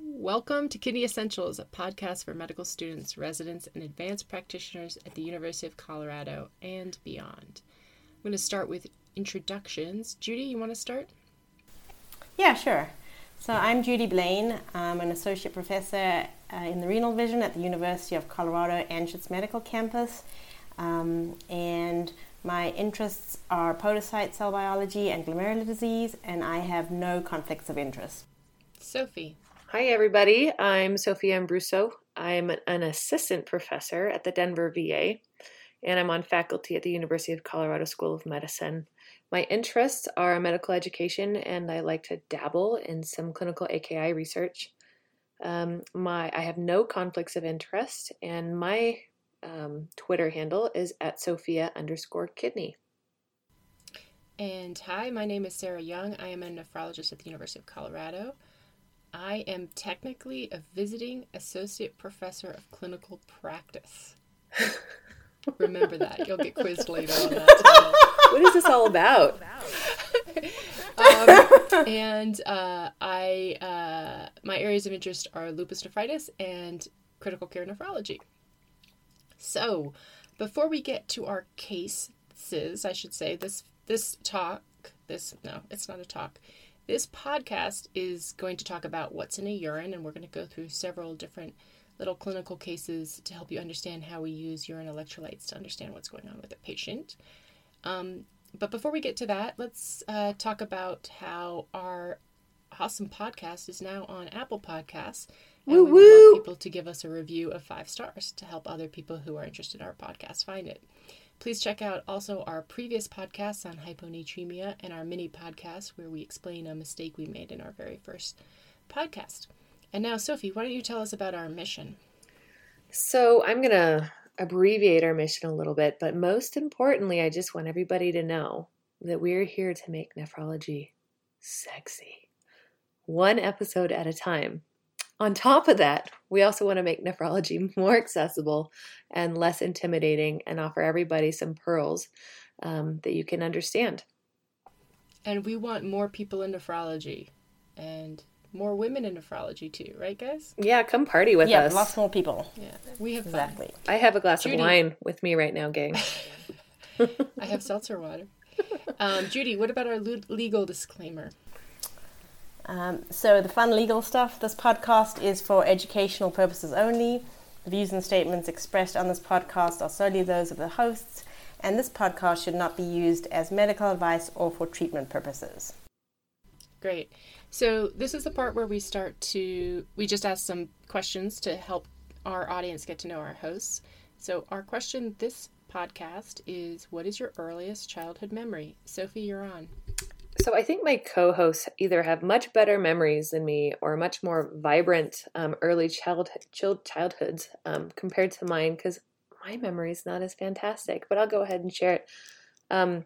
Welcome to Kidney Essentials, a podcast for medical students, residents, and advanced practitioners at the University of Colorado and beyond. I'm going to start with introductions. Judy, you want to start? Yeah, sure. So I'm Judy Blaine. I'm an associate professor uh, in the renal division at the University of Colorado Anschutz Medical Campus. Um, and my interests are podocyte cell biology and glomerular disease, and I have no conflicts of interest. Sophie. Hi, everybody. I'm Sophia Ambruso. I'm an assistant professor at the Denver VA, and I'm on faculty at the University of Colorado School of Medicine. My interests are medical education, and I like to dabble in some clinical AKI research. Um, my I have no conflicts of interest, and my um, Twitter handle is at Sophia underscore kidney. And hi, my name is Sarah Young. I am a nephrologist at the University of Colorado. I am technically a visiting associate professor of clinical practice. Remember that. You'll get quizzed later on that. what is this all about? um, and uh, I, uh, my areas of interest are lupus nephritis and critical care nephrology. So, before we get to our cases, I should say this this talk, this no, it's not a talk. This podcast is going to talk about what's in a urine, and we're going to go through several different little clinical cases to help you understand how we use urine electrolytes to understand what's going on with a patient. Um, but before we get to that, let's uh, talk about how our awesome podcast is now on Apple Podcasts. And woo, we would love people to give us a review of five stars to help other people who are interested in our podcast find it. Please check out also our previous podcasts on hyponatremia and our mini podcast where we explain a mistake we made in our very first podcast. And now, Sophie, why don't you tell us about our mission? So, I'm going to abbreviate our mission a little bit, but most importantly, I just want everybody to know that we're here to make nephrology sexy, one episode at a time. On top of that, we also want to make nephrology more accessible and less intimidating and offer everybody some pearls um, that you can understand. And we want more people in nephrology and more women in nephrology too, right, guys? Yeah, come party with yeah, us. lots more people. Yeah, we have exactly. Fun. I have a glass Judy. of wine with me right now, gang. I have seltzer water. Um, Judy, what about our legal disclaimer? Um, so, the fun legal stuff this podcast is for educational purposes only. The views and statements expressed on this podcast are solely those of the hosts, and this podcast should not be used as medical advice or for treatment purposes. Great. So, this is the part where we start to, we just ask some questions to help our audience get to know our hosts. So, our question this podcast is What is your earliest childhood memory? Sophie, you're on. So I think my co-hosts either have much better memories than me or much more vibrant um, early childhood childhoods um, compared to mine because my memory is not as fantastic. But I'll go ahead and share it. Um,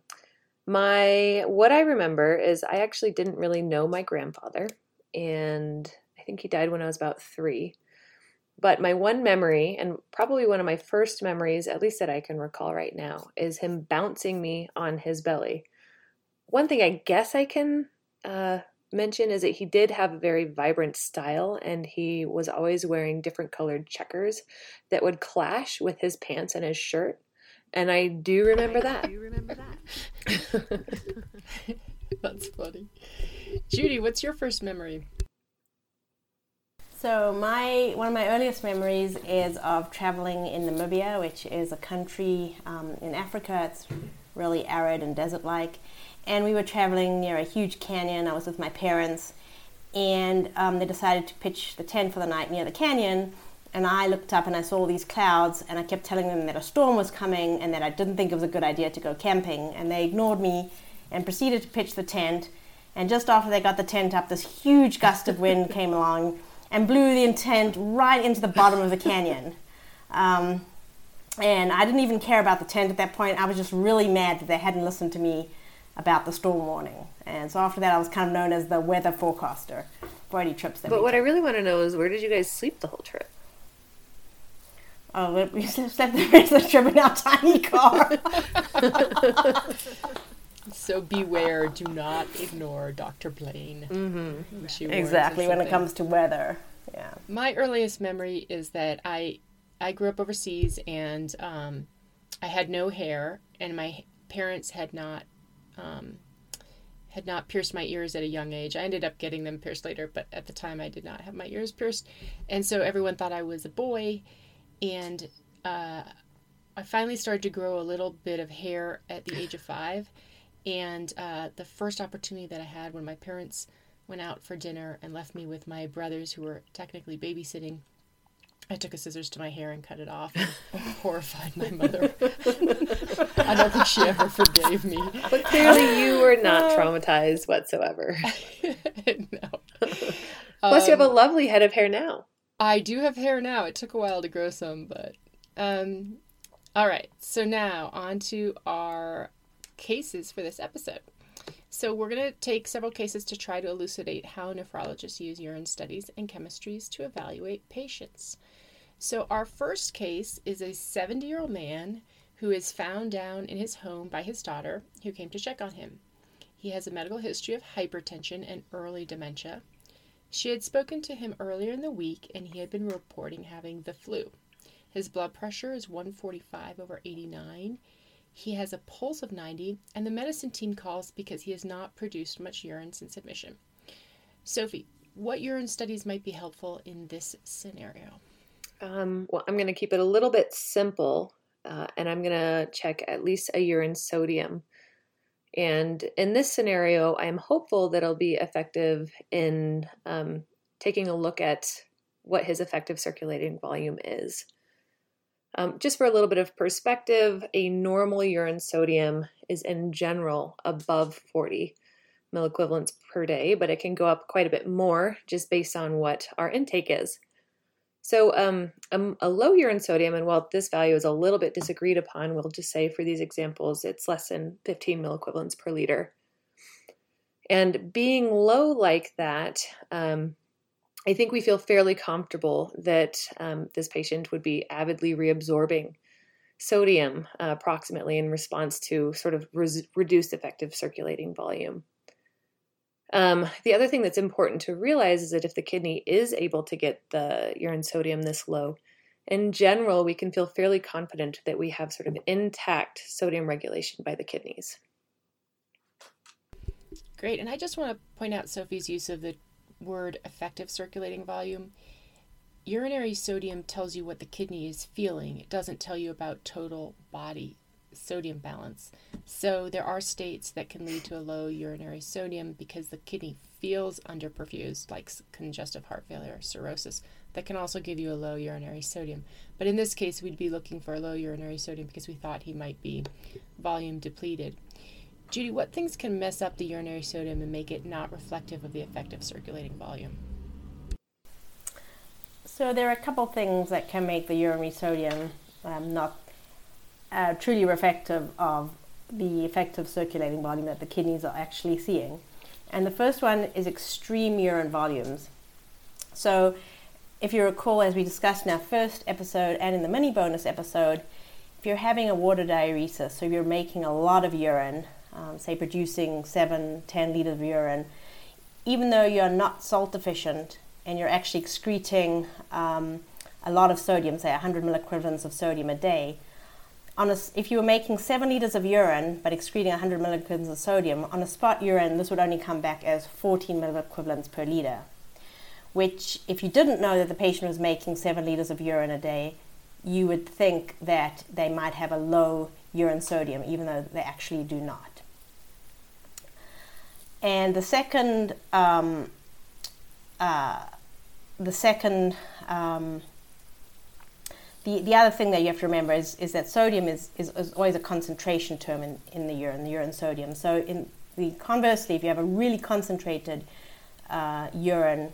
my what I remember is I actually didn't really know my grandfather, and I think he died when I was about three. But my one memory, and probably one of my first memories, at least that I can recall right now, is him bouncing me on his belly one thing I guess I can uh, mention is that he did have a very vibrant style and he was always wearing different colored checkers that would clash with his pants and his shirt. And I do remember I that. Do remember that. That's funny. Judy, what's your first memory? So my one of my earliest memories is of traveling in Namibia, which is a country um, in Africa. It's really arid and desert-like, and we were traveling near a huge canyon. I was with my parents, and um, they decided to pitch the tent for the night near the canyon. And I looked up and I saw all these clouds, and I kept telling them that a storm was coming and that I didn't think it was a good idea to go camping. And they ignored me and proceeded to pitch the tent. And just after they got the tent up, this huge gust of wind came along and blew the tent right into the bottom of the canyon. Um, and I didn't even care about the tent at that point. I was just really mad that they hadn't listened to me about the storm warning. And so after that, I was kind of known as the weather forecaster for any trips that. But what took. I really want to know is where did you guys sleep the whole trip? Oh, we slept the rest of the trip in our tiny car. So beware, do not ignore Dr. Blaine. Mm-hmm. She warns us Exactly when it comes to weather. Yeah. My earliest memory is that I I grew up overseas and um, I had no hair and my parents had not um, had not pierced my ears at a young age. I ended up getting them pierced later, but at the time I did not have my ears pierced, and so everyone thought I was a boy. And uh, I finally started to grow a little bit of hair at the age of five, and uh, the first opportunity that I had when my parents went out for dinner and left me with my brothers who were technically babysitting. I took a scissors to my hair and cut it off and horrified my mother. I don't think she ever forgave me. But clearly, you were not traumatized whatsoever. no. Plus, you have a Um, lovely head of hair now. I do have hair now. It took a while to grow some, but um all right. So now on to our cases for this episode. So we're going to take several cases to try to elucidate how nephrologists use urine studies and chemistries to evaluate patients. So our first case is a 70-year-old man who is found down in his home by his daughter who came to check on him. He has a medical history of hypertension and early dementia. She had spoken to him earlier in the week and he had been reporting having the flu. His blood pressure is 145 over 89. He has a pulse of 90, and the medicine team calls because he has not produced much urine since admission. Sophie, what urine studies might be helpful in this scenario? Um, well, I'm going to keep it a little bit simple, uh, and I'm going to check at least a urine sodium. And in this scenario, I'm hopeful that it'll be effective in um, taking a look at what his effective circulating volume is. Um, just for a little bit of perspective, a normal urine sodium is in general above 40 milliequivalents per day, but it can go up quite a bit more just based on what our intake is. So, um, um, a low urine sodium, and while this value is a little bit disagreed upon, we'll just say for these examples it's less than 15 milliequivalents per liter. And being low like that, um, I think we feel fairly comfortable that um, this patient would be avidly reabsorbing sodium uh, approximately in response to sort of res- reduced effective circulating volume. Um, the other thing that's important to realize is that if the kidney is able to get the urine sodium this low, in general, we can feel fairly confident that we have sort of intact sodium regulation by the kidneys. Great. And I just want to point out Sophie's use of the word effective circulating volume. Urinary sodium tells you what the kidney is feeling, it doesn't tell you about total body sodium balance. So there are states that can lead to a low urinary sodium because the kidney feels underperfused, like congestive heart failure, cirrhosis. That can also give you a low urinary sodium. But in this case, we'd be looking for a low urinary sodium because we thought he might be volume depleted. Judy, what things can mess up the urinary sodium and make it not reflective of the effective circulating volume? So there are a couple things that can make the urinary sodium um, not uh, truly reflective of the effective circulating volume that the kidneys are actually seeing. And the first one is extreme urine volumes. So if you recall, as we discussed in our first episode and in the mini bonus episode, if you're having a water diuresis, so you're making a lot of urine, um, say producing 7, 10 liters of urine, even though you're not salt deficient and you're actually excreting um, a lot of sodium, say 100 milliequivalents of sodium a day, on a, if you were making 7 liters of urine but excreting 100 milliequivalents of sodium, on a spot urine, this would only come back as 14 milliequivalents per liter. Which, if you didn't know that the patient was making 7 liters of urine a day, you would think that they might have a low urine sodium, even though they actually do not. And the second, um, uh, the second, um, the, the other thing that you have to remember is, is that sodium is, is, is always a concentration term in, in the urine, the urine sodium. So in the conversely, if you have a really concentrated uh, urine,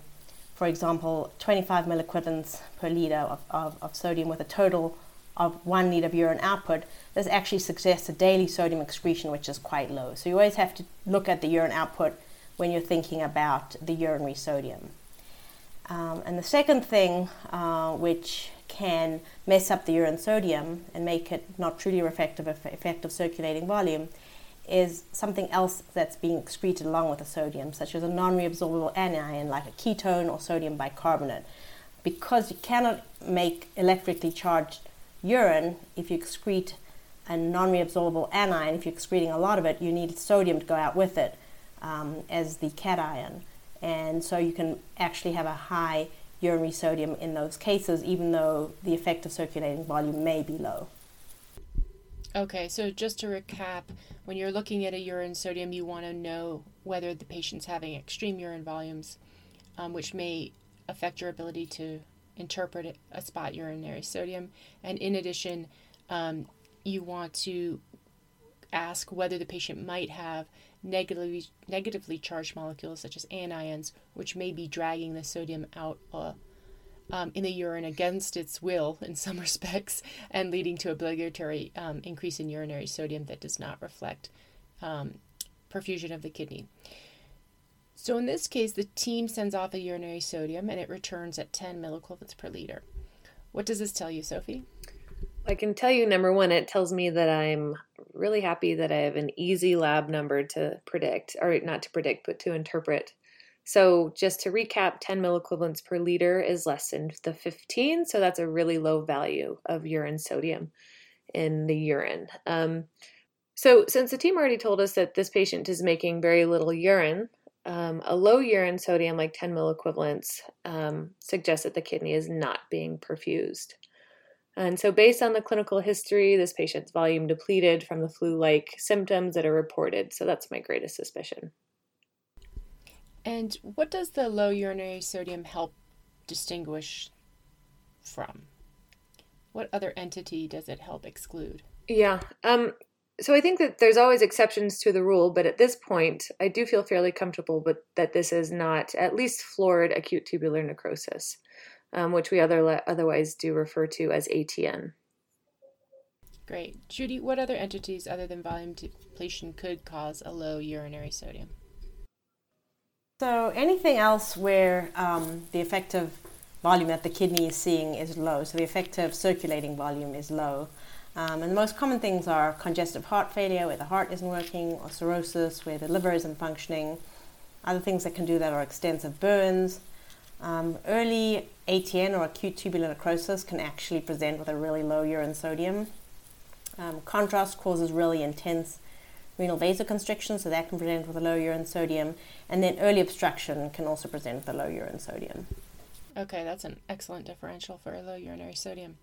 for example, 25 milliequivalents per liter of, of, of sodium with a total of one liter of urine output, this actually suggests a daily sodium excretion, which is quite low. So you always have to look at the urine output when you're thinking about the urinary sodium. Um, and the second thing, uh, which can mess up the urine sodium and make it not truly reflective of effective circulating volume, is something else that's being excreted along with the sodium, such as a non reabsorbable anion like a ketone or sodium bicarbonate. Because you cannot make electrically charged urine if you excrete a non reabsorbable anion, if you're excreting a lot of it, you need sodium to go out with it um, as the cation. And so you can actually have a high urinary sodium in those cases, even though the effective circulating volume may be low. Okay, so just to recap, when you're looking at a urine sodium, you want to know whether the patient's having extreme urine volumes, um, which may affect your ability to interpret a spot urinary sodium. And in addition, um, you want to ask whether the patient might have negatively negatively charged molecules such as anions, which may be dragging the sodium out uh, um, in the urine against its will in some respects, and leading to obligatory um, increase in urinary sodium that does not reflect um, perfusion of the kidney. So in this case, the team sends off a urinary sodium and it returns at 10 milliequivalents per liter. What does this tell you, Sophie? I can tell you, number one, it tells me that I'm really happy that I have an easy lab number to predict, or not to predict, but to interpret. So, just to recap, 10 milliequivalents per liter is less than the 15, so that's a really low value of urine sodium in the urine. Um, so, since the team already told us that this patient is making very little urine, um, a low urine sodium, like 10 milliequivalents, um, suggests that the kidney is not being perfused. And so, based on the clinical history, this patient's volume depleted from the flu like symptoms that are reported. So, that's my greatest suspicion. And what does the low urinary sodium help distinguish from? What other entity does it help exclude? Yeah. Um, so I think that there's always exceptions to the rule, but at this point, I do feel fairly comfortable with that this is not at least florid acute tubular necrosis um, which we other, otherwise do refer to as ATN. Great. Judy, what other entities other than volume depletion could cause a low urinary sodium? So, anything else where um, the effective volume that the kidney is seeing is low, so the effective circulating volume is low. Um, and the most common things are congestive heart failure, where the heart isn't working, or cirrhosis, where the liver isn't functioning. Other things that can do that are extensive burns, um, early ATN or acute tubular necrosis can actually present with a really low urine sodium. Um, contrast causes really intense renal vasoconstriction, so that can present with a low urine sodium. And then early obstruction can also present with a low urine sodium. Okay, that's an excellent differential for a low urinary sodium.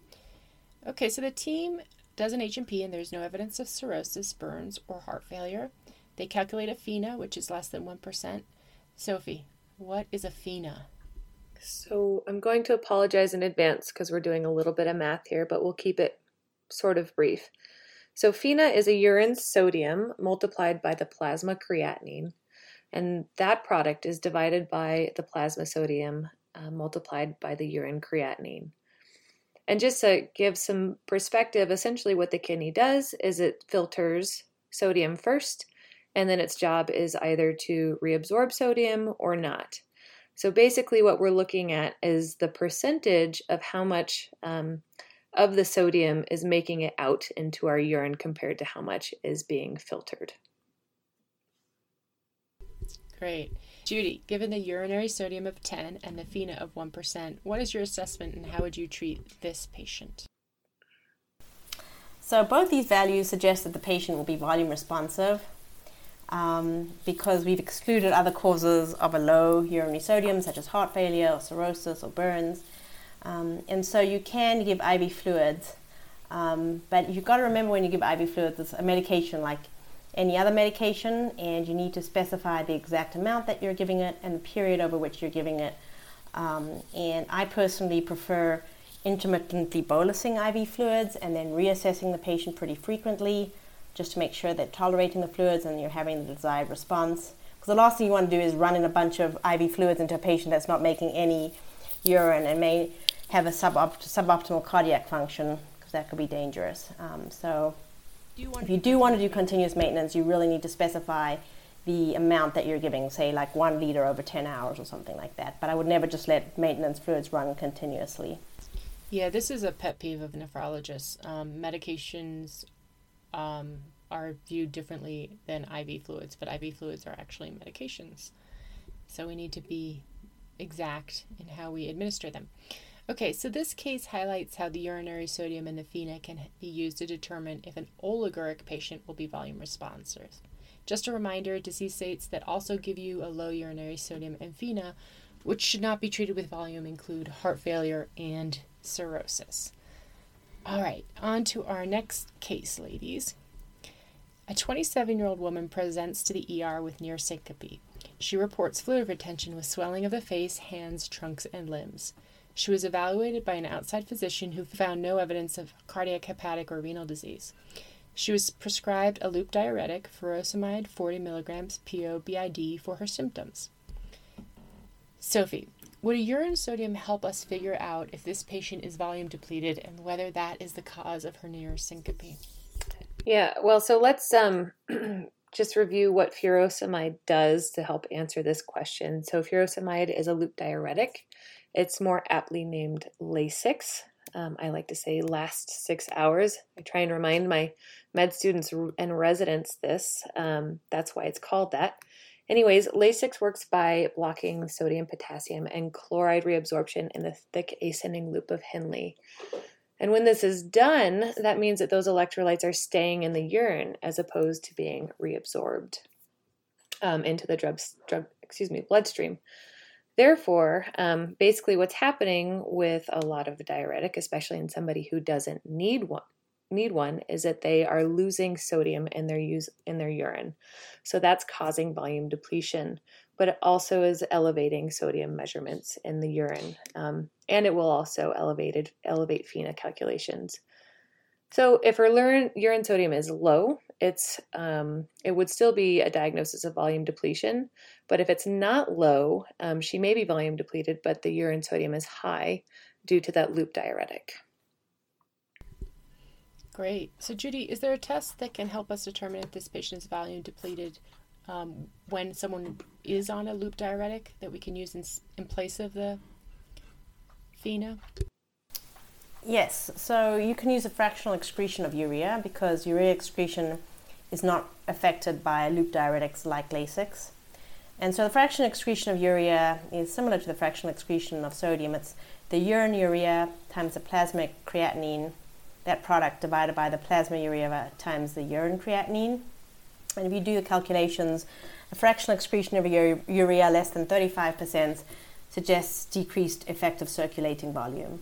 Okay, so the team does an H&P and there's no evidence of cirrhosis, burns, or heart failure. They calculate a FENA, which is less than 1%. Sophie, what is a FENA? So I'm going to apologize in advance because we're doing a little bit of math here, but we'll keep it sort of brief. So FENA is a urine sodium multiplied by the plasma creatinine, and that product is divided by the plasma sodium uh, multiplied by the urine creatinine. And just to give some perspective, essentially what the kidney does is it filters sodium first, and then its job is either to reabsorb sodium or not. So basically, what we're looking at is the percentage of how much um, of the sodium is making it out into our urine compared to how much is being filtered. Great. Judy, given the urinary sodium of 10 and the FENA of 1%, what is your assessment and how would you treat this patient? So, both these values suggest that the patient will be volume responsive um, because we've excluded other causes of a low urinary sodium, such as heart failure or cirrhosis or burns. Um, and so you can give IV fluids, um, but you've got to remember when you give IV fluids, it's a medication like any other medication, and you need to specify the exact amount that you're giving it and the period over which you're giving it. Um, and I personally prefer intermittently bolusing IV fluids and then reassessing the patient pretty frequently just to make sure that tolerating the fluids and you're having the desired response. Because the last thing you want to do is run in a bunch of IV fluids into a patient that's not making any urine and may have a subopt- suboptimal cardiac function because that could be dangerous. Um, so, you if you do want to do continuous maintenance, you really need to specify the amount that you're giving, say like one liter over 10 hours or something like that. But I would never just let maintenance fluids run continuously. Yeah, this is a pet peeve of nephrologists. Um, medications um, are viewed differently than IV fluids, but IV fluids are actually medications. So we need to be exact in how we administer them. Okay, so this case highlights how the urinary sodium and the FENA can be used to determine if an oliguric patient will be volume responsive. Just a reminder, disease states that also give you a low urinary sodium and FENA, which should not be treated with volume, include heart failure and cirrhosis. All right, on to our next case, ladies. A 27 year old woman presents to the ER with near syncope. She reports fluid retention with swelling of the face, hands, trunks, and limbs. She was evaluated by an outside physician who found no evidence of cardiac, hepatic, or renal disease. She was prescribed a loop diuretic, furosemide 40 milligrams PO BID, for her symptoms. Sophie, would a urine sodium help us figure out if this patient is volume depleted and whether that is the cause of her near syncope? Yeah, well, so let's um, just review what furosemide does to help answer this question. So, furosemide is a loop diuretic. It's more aptly named Lasix. Um, I like to say last six hours. I try and remind my med students and residents this. Um, that's why it's called that. Anyways, Lasix works by blocking sodium, potassium, and chloride reabsorption in the thick ascending loop of Henle. And when this is done, that means that those electrolytes are staying in the urine as opposed to being reabsorbed um, into the drug, drug, excuse me, bloodstream. Therefore, um, basically, what's happening with a lot of the diuretic, especially in somebody who doesn't need one, need one, is that they are losing sodium in their use in their urine. So that's causing volume depletion, but it also is elevating sodium measurements in the urine, um, and it will also elevated elevate FENA calculations. So if her urine sodium is low, it's um, it would still be a diagnosis of volume depletion. But if it's not low, um, she may be volume depleted, but the urine sodium is high due to that loop diuretic. Great. So, Judy, is there a test that can help us determine if this patient is volume depleted um, when someone is on a loop diuretic that we can use in, in place of the FENA? Yes, so you can use a fractional excretion of urea because urea excretion is not affected by loop diuretics like Lasix. And so the fractional excretion of urea is similar to the fractional excretion of sodium. It's the urine urea times the plasma creatinine, that product divided by the plasma urea times the urine creatinine. And if you do the calculations, a fractional excretion of urea less than 35% suggests decreased effective circulating volume.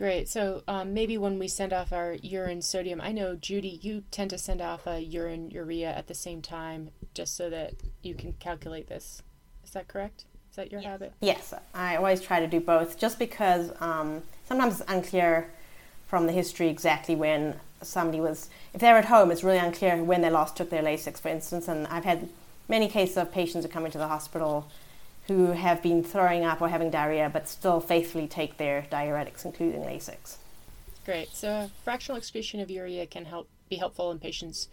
Great. So um, maybe when we send off our urine sodium, I know Judy, you tend to send off a urine urea at the same time, just so that you can calculate this. Is that correct? Is that your habit? Yes, I always try to do both, just because um, sometimes it's unclear from the history exactly when somebody was. If they're at home, it's really unclear when they last took their Lasix, for instance. And I've had many cases of patients who come into the hospital who have been throwing up or having diarrhea but still faithfully take their diuretics, including Lasix. Great. So, fractional excretion of urea can help be helpful in patients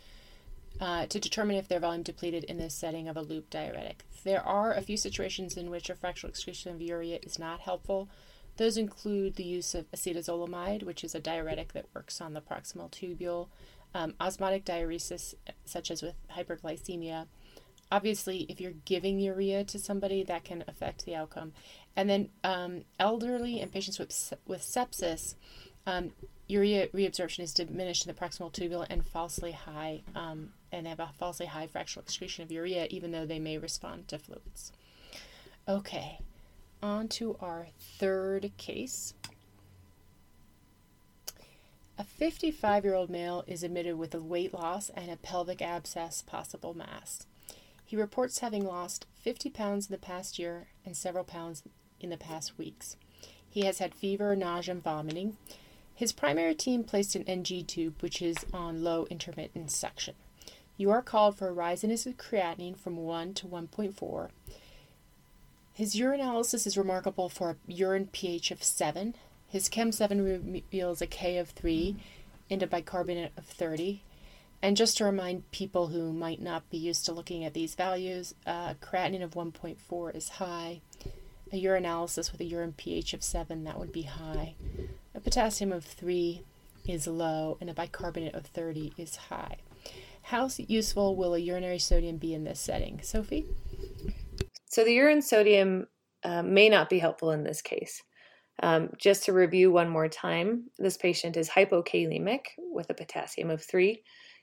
uh, to determine if they're volume depleted in the setting of a loop diuretic. There are a few situations in which a fractional excretion of urea is not helpful. Those include the use of acetazolamide, which is a diuretic that works on the proximal tubule, um, osmotic diuresis, such as with hyperglycemia, obviously if you're giving urea to somebody that can affect the outcome. And then um, elderly and patients with, with sepsis um, urea reabsorption is diminished in the proximal tubule and falsely high um, and they have a falsely high fractional excretion of urea even though they may respond to fluids. Okay on to our third case a 55 year old male is admitted with a weight loss and a pelvic abscess possible mass he reports having lost 50 pounds in the past year and several pounds in the past weeks. He has had fever, nausea, and vomiting. His primary team placed an NG tube, which is on low intermittent suction. You are called for a rise in his creatinine from 1 to 1.4. His urinalysis is remarkable for a urine pH of 7. His Chem 7 reveals a K of 3 and a bicarbonate of 30. And just to remind people who might not be used to looking at these values, uh, creatinine of 1.4 is high. A urinalysis with a urine pH of 7, that would be high. A potassium of 3 is low and a bicarbonate of 30 is high. How useful will a urinary sodium be in this setting? Sophie? So the urine sodium uh, may not be helpful in this case. Um, just to review one more time, this patient is hypokalemic with a potassium of 3,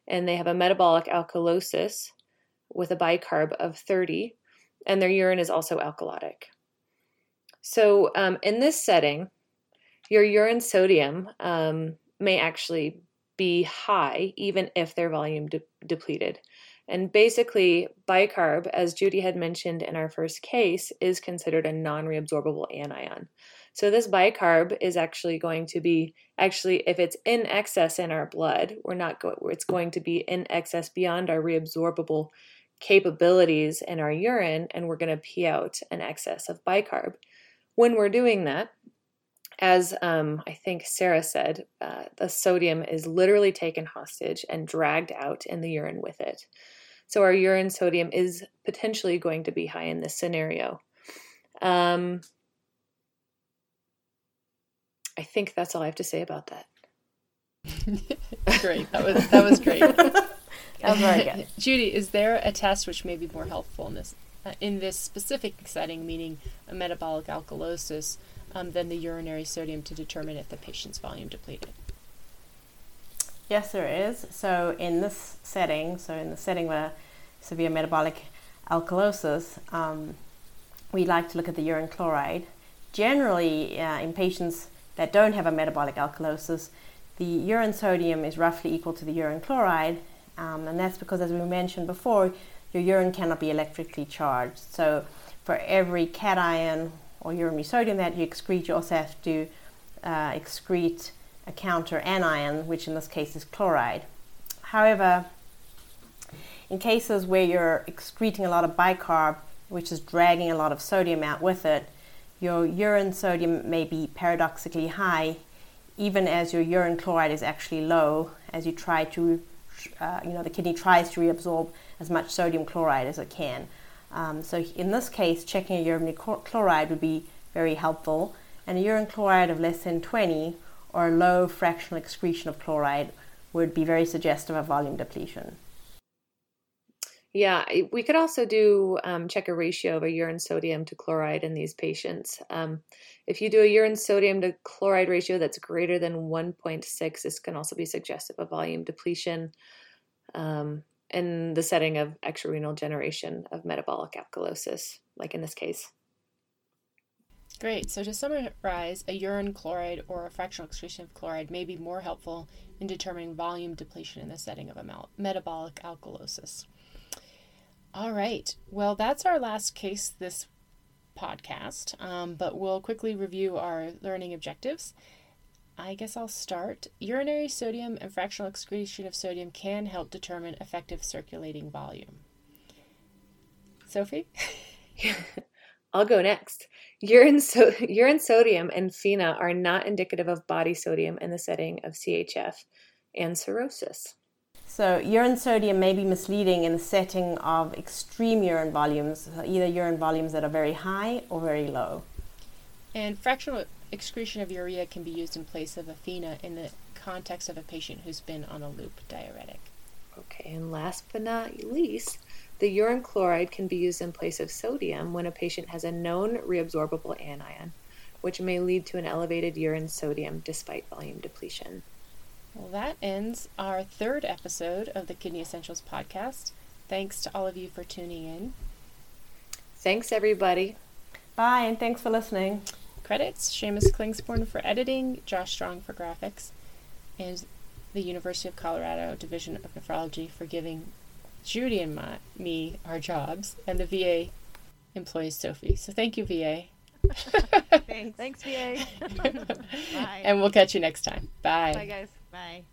and they have a metabolic alkalosis with a bicarb of 30, and their urine is also alkalotic. So, um, in this setting, your urine sodium um, may actually be high even if they're volume de- depleted. And basically, bicarb, as Judy had mentioned in our first case, is considered a non reabsorbable anion. So, this bicarb is actually going to be, actually, if it's in excess in our blood, we're not going, it's going to be in excess beyond our reabsorbable capabilities in our urine, and we're going to pee out an excess of bicarb. When we're doing that, as um, I think Sarah said, uh, the sodium is literally taken hostage and dragged out in the urine with it. So our urine sodium is potentially going to be high in this scenario. Um, I think that's all I have to say about that. great. That was that was great. that was very good. Judy, is there a test which may be more helpful in this uh, in this specific setting, meaning a metabolic alkalosis, um, than the urinary sodium to determine if the patient's volume depleted? Yes, there is. So in this setting, so in the setting where severe metabolic alkalosis, um, we like to look at the urine chloride. Generally, uh, in patients that don't have a metabolic alkalosis, the urine sodium is roughly equal to the urine chloride, um, and that's because, as we mentioned before, your urine cannot be electrically charged. So, for every cation or urinary sodium that you excrete, you also have to uh, excrete a counter anion, which in this case is chloride. However, in cases where you're excreting a lot of bicarb, which is dragging a lot of sodium out with it, your urine sodium may be paradoxically high, even as your urine chloride is actually low, as you try to, uh, you know, the kidney tries to reabsorb as much sodium chloride as it can. Um, so in this case, checking a urinary chloride would be very helpful, and a urine chloride of less than 20 or low fractional excretion of chloride would be very suggestive of volume depletion. Yeah, we could also do um, check a ratio of a urine sodium to chloride in these patients. Um, if you do a urine sodium to chloride ratio that's greater than 1.6, this can also be suggestive of volume depletion um, in the setting of extrarenal generation of metabolic alkalosis, like in this case. Great. So to summarize, a urine chloride or a fractional excretion of chloride may be more helpful in determining volume depletion in the setting of a metabolic alkalosis. All right. Well, that's our last case this podcast, um, but we'll quickly review our learning objectives. I guess I'll start. Urinary sodium and fractional excretion of sodium can help determine effective circulating volume. Sophie? I'll go next. Urine, so- urine sodium and FeNA are not indicative of body sodium in the setting of CHF and cirrhosis. So, urine sodium may be misleading in the setting of extreme urine volumes, either urine volumes that are very high or very low. And fractional excretion of urea can be used in place of a FeNA in the context of a patient who's been on a loop diuretic. Okay, and last but not least, the urine chloride can be used in place of sodium when a patient has a known reabsorbable anion, which may lead to an elevated urine sodium despite volume depletion. Well, that ends our third episode of the Kidney Essentials podcast. Thanks to all of you for tuning in. Thanks, everybody. Bye, and thanks for listening. Credits Seamus Klingsporn for editing, Josh Strong for graphics, and the University of Colorado Division of Nephrology for giving Judy and my, me our jobs, and the VA employs Sophie. So thank you, VA. Thanks. Thanks, VA. Bye. And we'll catch you next time. Bye. Bye, guys. Bye.